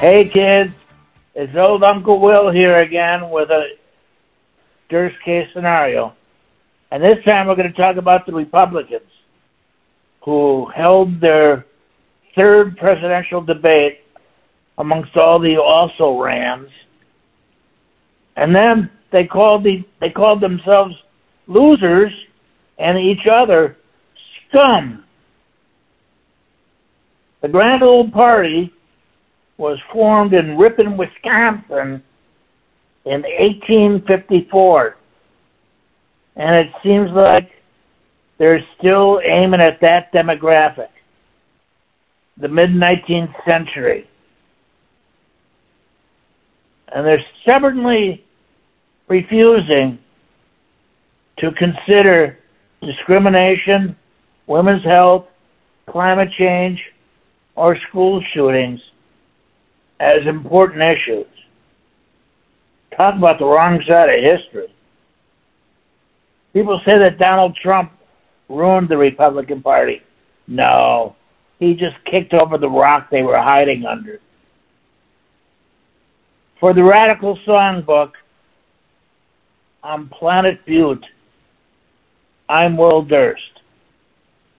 Hey kids, it's old Uncle Will here again with a Durst case scenario. And this time we're going to talk about the Republicans who held their third presidential debate amongst all the also rans. And then they called the they called themselves losers and each other scum. The Grand Old Party was formed in Ripon, Wisconsin in 1854. And it seems like they're still aiming at that demographic, the mid 19th century. And they're stubbornly refusing to consider discrimination, women's health, climate change, or school shootings as important issues. Talk about the wrong side of history. People say that Donald Trump ruined the Republican Party. No, he just kicked over the rock they were hiding under. For the Radical Songbook on Planet Butte, I'm Will Durst.